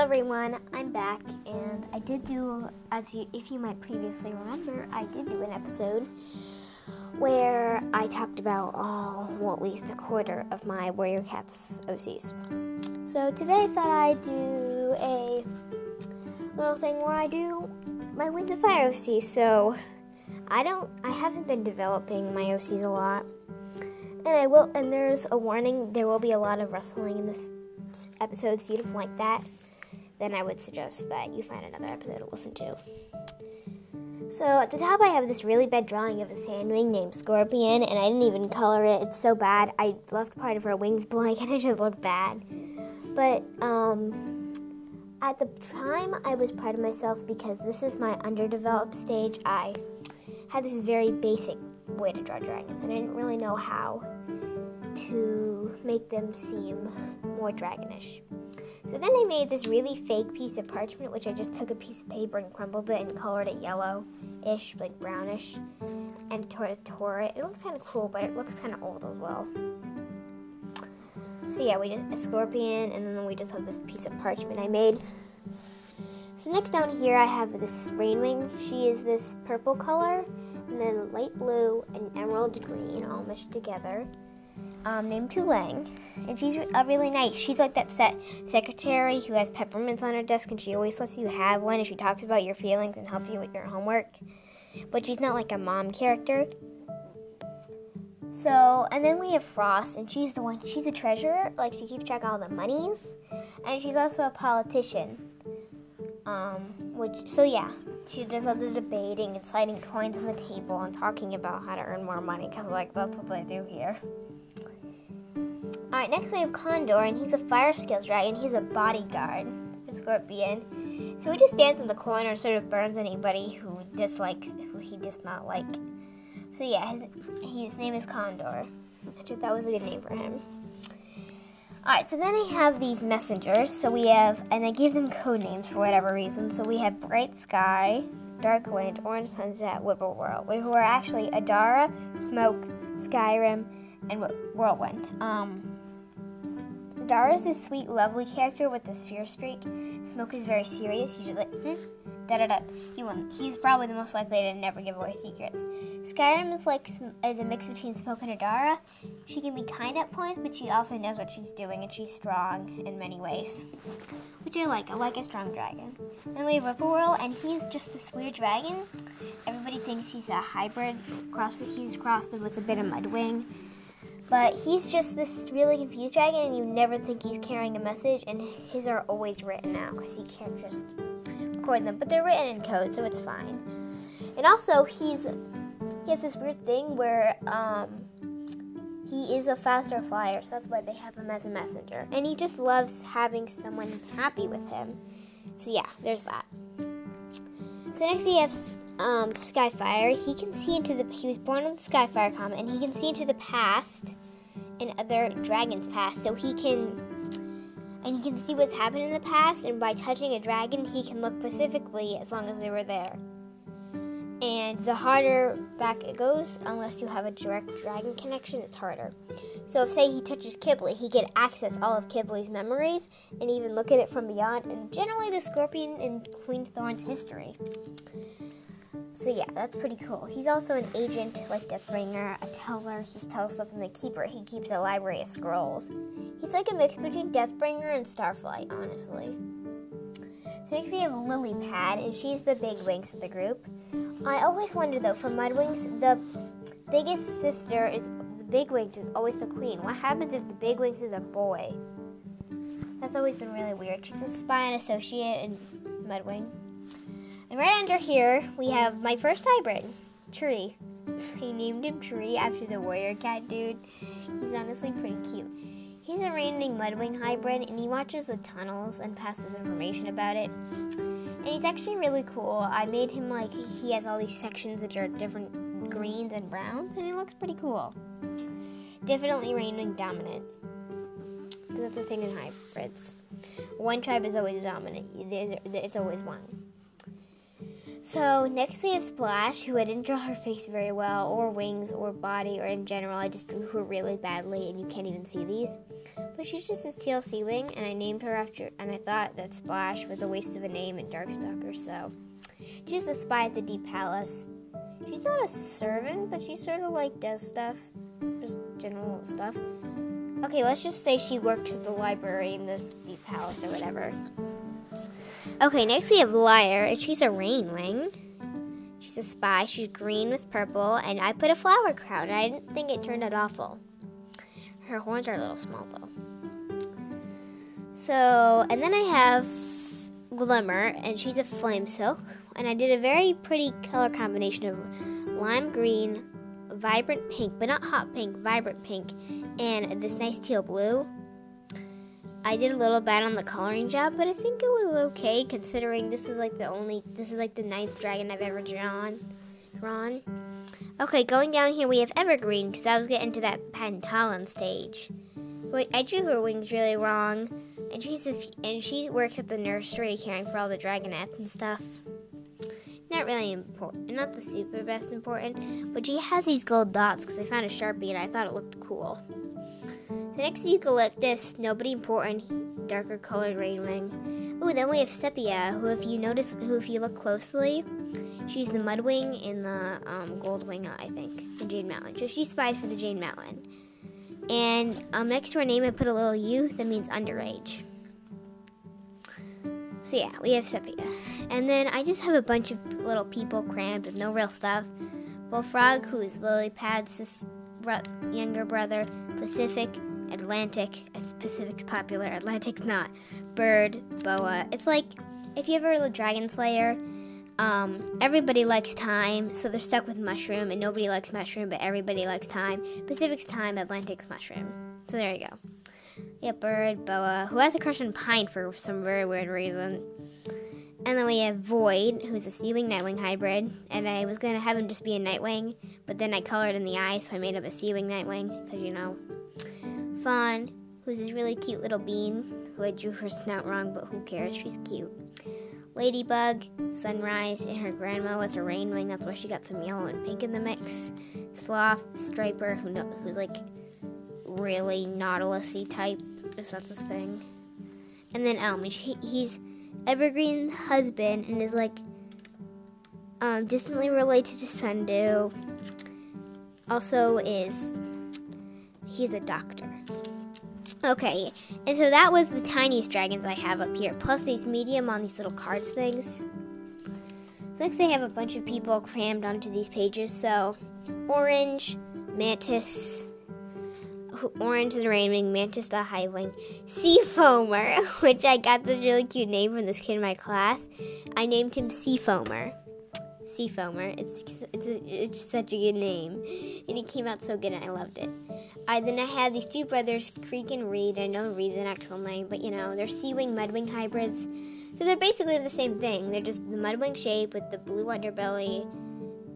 Hello everyone, I'm back, and I did do, as you, if you might previously remember, I did do an episode where I talked about, oh, well, at least a quarter of my Warrior Cats OCs. So today I thought I'd do a little thing where I do my Wings of Fire OCs. So I don't, I haven't been developing my OCs a lot, and I will, and there's a warning, there will be a lot of rustling in this episode, so you don't like that then I would suggest that you find another episode to listen to. So at the top, I have this really bad drawing of a sandwing named Scorpion, and I didn't even color it. It's so bad. I left part of her wings blank, and it just looked bad. But um, at the time, I was proud of myself because this is my underdeveloped stage. I had this very basic way to draw dragons, and I didn't really know how to make them seem more dragonish. So then I made this really fake piece of parchment, which I just took a piece of paper and crumbled it and colored it yellow-ish, like brownish, and tore it. Tore it. It looks kind of cool, but it looks kind of old as well. So yeah, we just a scorpion, and then we just have this piece of parchment I made. So next down here, I have this rainwing. She is this purple color, and then light blue and emerald green all meshed together um, named Tulang, and she's uh, really nice. She's like that set secretary who has peppermints on her desk, and she always lets you have one, and she talks about your feelings and helps you with your homework. But she's not like a mom character. So, and then we have Frost, and she's the one. She's a treasurer, like she keeps track of all the monies, and she's also a politician. Um, which so yeah, she does all the debating and sliding coins on the table and talking about how to earn more money, cause like that's what they do here. Alright, next we have Condor, and he's a firescales dragon. He's a bodyguard for Scorpion. So he just stands in the corner and sort of burns anybody who dislikes, who he does not like. So yeah, his, his name is Condor. I thought that was a good name for him. Alright, so then I have these messengers. So we have, and I give them code names for whatever reason. So we have Bright Sky, Dark Wind, Orange Sunset, Whippoorwill, who are actually Adara, Smoke, Skyrim, and Whirlwind. Um, Dara is this sweet, lovely character with this fear streak. Smoke is very serious. He's just like, hmm, da da da. He. He's probably the most likely to never give away secrets. Skyrim is like is a mix between Smoke and Adara. She can be kind at points, but she also knows what she's doing, and she's strong in many ways, which I like. I like a strong dragon. Then we have Whippoorwill, and he's just this weird dragon. Everybody thinks he's a hybrid cross. He's crossed with a bit of Mudwing. But he's just this really confused dragon, and you never think he's carrying a message, and his are always written out because he can't just record them. But they're written in code, so it's fine. And also, he's he has this weird thing where um, he is a faster flyer, so that's why they have him as a messenger. And he just loves having someone happy with him. So yeah, there's that. So next we have um, Skyfire. He can see into the. He was born in the Skyfire comet, and he can see into the past and other dragons' past. So he can, and he can see what's happened in the past. And by touching a dragon, he can look specifically as long as they were there. And the harder back it goes, unless you have a direct dragon connection, it's harder. So, if say he touches Qibli, he can access all of Qibli's memories and even look at it from beyond, and generally the Scorpion and Queen Thorn's history. So yeah, that's pretty cool. He's also an agent like Deathbringer, a teller. He's Teleslope and the Keeper. He keeps a library of scrolls. He's like a mix between Deathbringer and Starflight, honestly. So next we have Lily Pad, and she's the big wings of the group. I always wonder though, for Mudwings, the biggest sister is the big wings is always the queen. What happens if the big wings is a boy? That's always been really weird. She's a spy and associate in Mudwing. And right under here, we have my first hybrid, Tree. I named him Tree after the warrior cat dude. He's honestly pretty cute. He's a Rainwing Mudwing hybrid, and he watches the tunnels and passes information about it. And he's actually really cool. I made him like he has all these sections which are different greens and browns, and he looks pretty cool. Definitely Rainwing dominant. That's the thing in hybrids. One tribe is always dominant. It's always one. So next we have Splash, who I didn't draw her face very well, or wings, or body, or in general. I just drew her really badly, and you can't even see these. But she's just this sea wing, and I named her after. And I thought that Splash was a waste of a name in Darkstalker, so she's a spy at the Deep Palace. She's not a servant, but she sort of like does stuff, just general stuff. Okay, let's just say she works at the library in this Deep Palace or whatever. Okay, next we have Liar, and she's a rain wing. She's a spy. She's green with purple, and I put a flower crown. I didn't think it turned out awful. Her horns are a little small though. So, and then I have Glimmer, and she's a flame silk. And I did a very pretty color combination of lime green, vibrant pink, but not hot pink, vibrant pink, and this nice teal blue. I did a little bad on the coloring job, but I think it was okay considering this is like the only this is like the ninth dragon I've ever drawn. Drawn. Okay, going down here we have Evergreen because I was getting to that Pentalon stage. Wait, I drew her wings really wrong, and she's a, and she works at the nursery caring for all the dragonettes and stuff. Not really important, not the super best important, but she has these gold dots because I found a sharpie and I thought it looked cool. The next eucalyptus, nobody important, darker colored rainwing. Oh, then we have sepia, who if you notice, who if you look closely, she's the mudwing in the um, gold wing, I think, in Jade Mountain. So she spies for the Jade Mountain. And um, next to her name, I put a little U that means underage. So yeah, we have sepia. And then I just have a bunch of little people crammed with no real stuff. Bullfrog, who's Lily Pad's younger brother, Pacific, Atlantic, as Pacific's popular, Atlantic's not. Bird, boa. It's like if you ever a Dragon Slayer, um, everybody likes time, so they're stuck with mushroom, and nobody likes mushroom, but everybody likes time. Pacific's time, Atlantic's mushroom. So there you go. Yeah, bird, boa, who has a crush on pine for some very weird reason. And then we have Void, who's a Seawing Nightwing hybrid. And I was going to have him just be a Nightwing, but then I colored in the eyes, so I made him a Seawing Nightwing, because you know. Fawn, who's this really cute little bean, who I drew her snout wrong, but who cares? She's cute. Ladybug, Sunrise, and her grandma was a rainwing. That's why she got some yellow and pink in the mix. Sloth, Striper, who know, who's like really Nautilusy type, if that's a thing. And then Elm, he, he's Evergreen's husband and is like um, distantly related to Sundew. Also, is he's a doctor. Okay, and so that was the tiniest dragons I have up here, plus these medium on these little cards things. So next I have a bunch of people crammed onto these pages. So Orange, Mantis, Orange the Rainwing, Mantis the Hivewing, Seafoamer, which I got this really cute name from this kid in my class. I named him Seafoamer. Seafoamer. It's it's, a, it's such a good name, and it came out so good, and I loved it. I then I had these two brothers, Creek and Reed. I know Reed's an actual name, but you know they're sea Seawing Mudwing hybrids, so they're basically the same thing. They're just the Mudwing shape with the blue underbelly,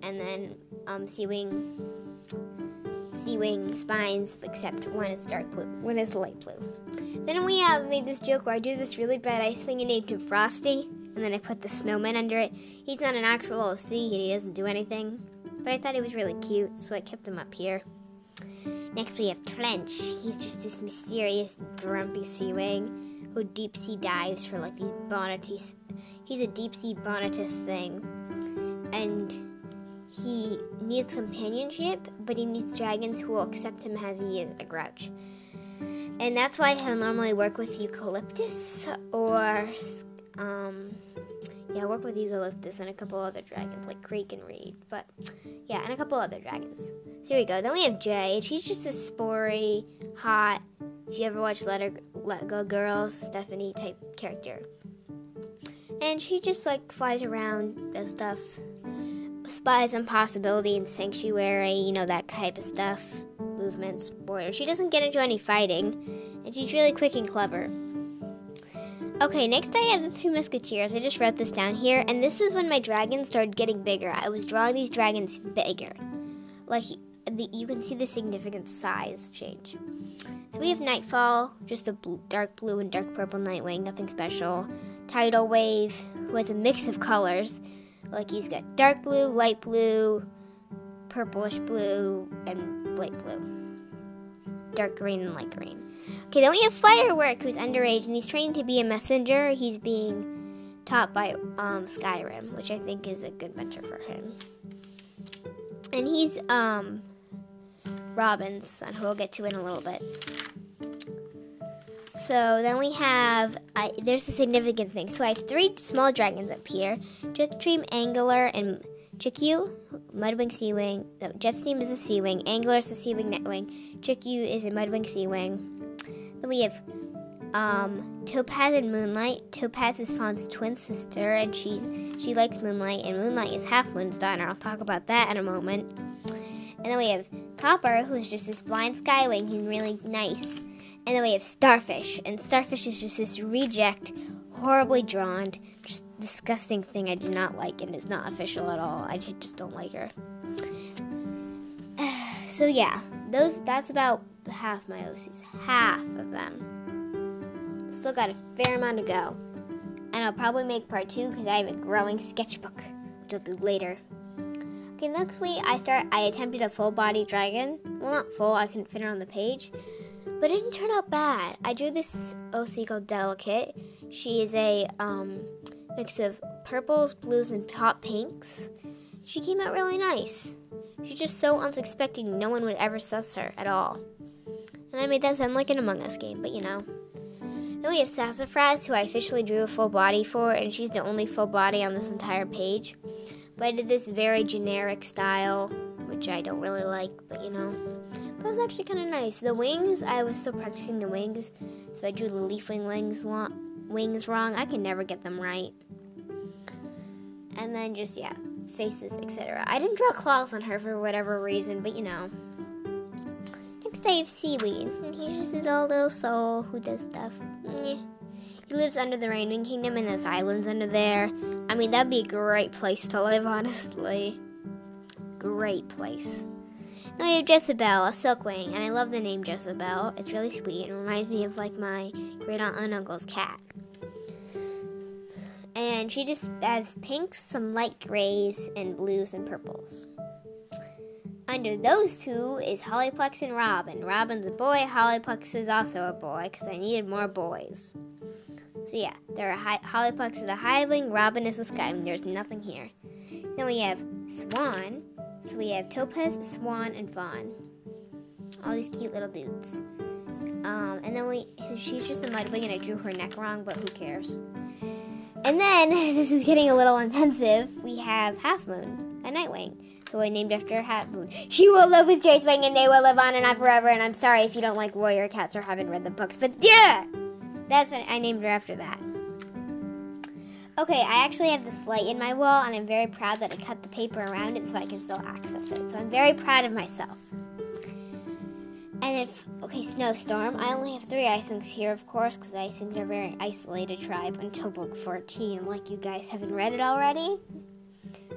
and then um, Seawing Seawing spines, except one is dark blue, one is light blue. Then we have made this joke where I do this really bad ice wing and named him Frosty and then I put the snowman under it. He's not an actual OC, he doesn't do anything. But I thought he was really cute, so I kept him up here. Next we have Trench. He's just this mysterious, grumpy sea wing who deep sea dives for like these bonneties. He's a deep sea bonnetus thing. And he needs companionship, but he needs dragons who will accept him as he is a grouch. And that's why he'll normally work with eucalyptus or um, yeah, work with Eucalyptus and a couple other dragons, like Creek and Reed. But yeah, and a couple other dragons. So here we go. Then we have Jay. And she's just a spory, hot, if you ever watch Let, Her, Let Go Girls, Stephanie type character. And she just like flies around, does stuff, spies on possibility and sanctuary, you know, that type of stuff. Movements, border. She doesn't get into any fighting, and she's really quick and clever. Okay, next I have the Three Musketeers. I just wrote this down here, and this is when my dragons started getting bigger. I was drawing these dragons bigger. Like, the, you can see the significant size change. So we have Nightfall, just a dark blue and dark purple Nightwing, nothing special. Tidal Wave, who has a mix of colors, Like he's got dark blue, light blue, purplish blue, and light blue. Dark green and light green. Okay, then we have Firework, who's underage, and he's trained to be a messenger. He's being taught by um, Skyrim, which I think is a good mentor for him. And he's um, Robin's son, who we'll get to in a little bit. So then we have, uh, there's a significant thing. So I have three small dragons up here Jetstream, Angler, and Chikyu, Mudwing Seawing. No, Jetstream is a Seawing, Angler is a Seawing Nightwing, Chikyu is a Mudwing Seawing. Then we have um, Topaz and Moonlight. Topaz is Fawn's twin sister, and she she likes Moonlight, and Moonlight is Half Moon's daughter. I'll talk about that in a moment. And then we have Copper, who's just this blind skywing. He's really nice. And then we have Starfish, and Starfish is just this reject, horribly drawn, just disgusting thing I do not like, and it's not official at all. I just don't like her. so yeah, those that's about half my OCs. Half of them. Still got a fair amount to go. And I'll probably make part two because I have a growing sketchbook, which I'll do later. Okay, next week I start. I attempted a full body dragon. Well, not full. I couldn't fit it on the page, but it didn't turn out bad. I drew this OC called Delicate. She is a um, mix of purples, blues, and hot pinks. She came out really nice. She's just so unsuspecting. No one would ever suss her at all. And I made that sound like an Among Us game, but you know. Then we have Sassafras, who I officially drew a full body for, and she's the only full body on this entire page. But I did this very generic style, which I don't really like, but you know. But it was actually kind of nice. The wings, I was still practicing the wings, so I drew the leafwing wings, wings wrong. I can never get them right. And then just, yeah, faces, etc. I didn't draw claws on her for whatever reason, but you know. Save Seaweed, and he's just his old little soul who does stuff. He lives under the Rainwing Kingdom and those islands under there. I mean, that'd be a great place to live, honestly. Great place. Now we have Jezebel, a Silkwing, and I love the name Jezebel. It's really sweet. It reminds me of like my great aunt and uncle's cat. And she just has pinks, some light grays, and blues and purples. Under those two is Hollyplex and Robin. Robin's a boy, Hollyplex is also a boy because I needed more boys. So yeah, there are hi- Hollyplex is a Hivewing, Robin is a Skywing. There's nothing here. Then we have Swan. So we have Topaz, Swan, and Fawn. All these cute little dudes. Um, and then we, she's just a mudwing, and I drew her neck wrong, but who cares? And then this is getting a little intensive. We have Half Moon, Nightwing who I named after Half Moon. She will live with Chasewing and they will live on and on forever. And I'm sorry if you don't like warrior cats or haven't read the books, but yeah, that's what I named her after that. Okay, I actually have this light in my wall, and I'm very proud that I cut the paper around it so I can still access it. So I'm very proud of myself. And if okay, snowstorm. I only have three ice wings here, of course, because ice wings are a very isolated tribe until book 14. Like you guys haven't read it already.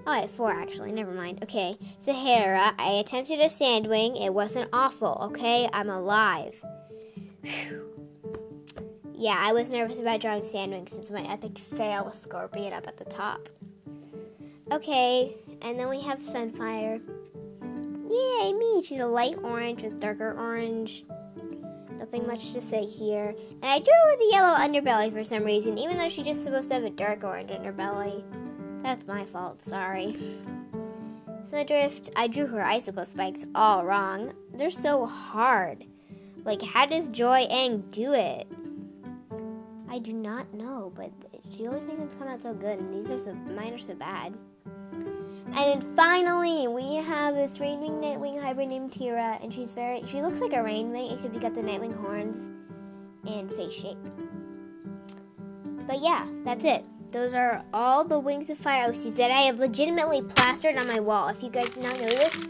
Oh, I have four actually. Never mind. Okay, Sahara. I attempted a sandwing. It wasn't awful. Okay, I'm alive. Whew. Yeah, I was nervous about drawing sandwing since my epic fail with Scorpion up at the top. Okay, and then we have Sunfire. Yay, me! She's a light orange with darker orange. Nothing much to say here. And I drew with the yellow underbelly for some reason, even though she's just supposed to have a dark orange underbelly. That's my fault, sorry. Snowdrift, I drew her icicle spikes all wrong. They're so hard. Like, how does Joy Ang do it? I do not know, but she always makes them come out so good, and these are so mine are so bad. And then finally, we have this Rainwing Nightwing hybrid named Tira, and she's very she looks like a Rainwing, except you got the Nightwing horns and face shape. But yeah, that's it. Those are all the Wings of Fire oh, OCs that I have legitimately plastered on my wall. If you guys did not know this,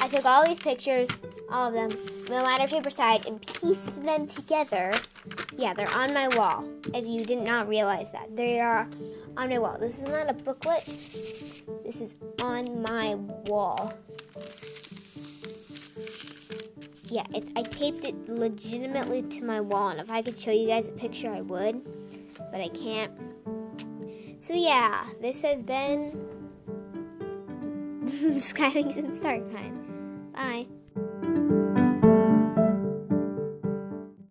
I took all these pictures, all of them, no matter paper side, and pieced them together. Yeah, they're on my wall. If you did not realize that, they are on my wall. This is not a booklet. This is on my wall. Yeah, it's, I taped it legitimately to my wall, and if I could show you guys a picture, I would, but I can't. So yeah, this has been Skylings and Starkind. Bye.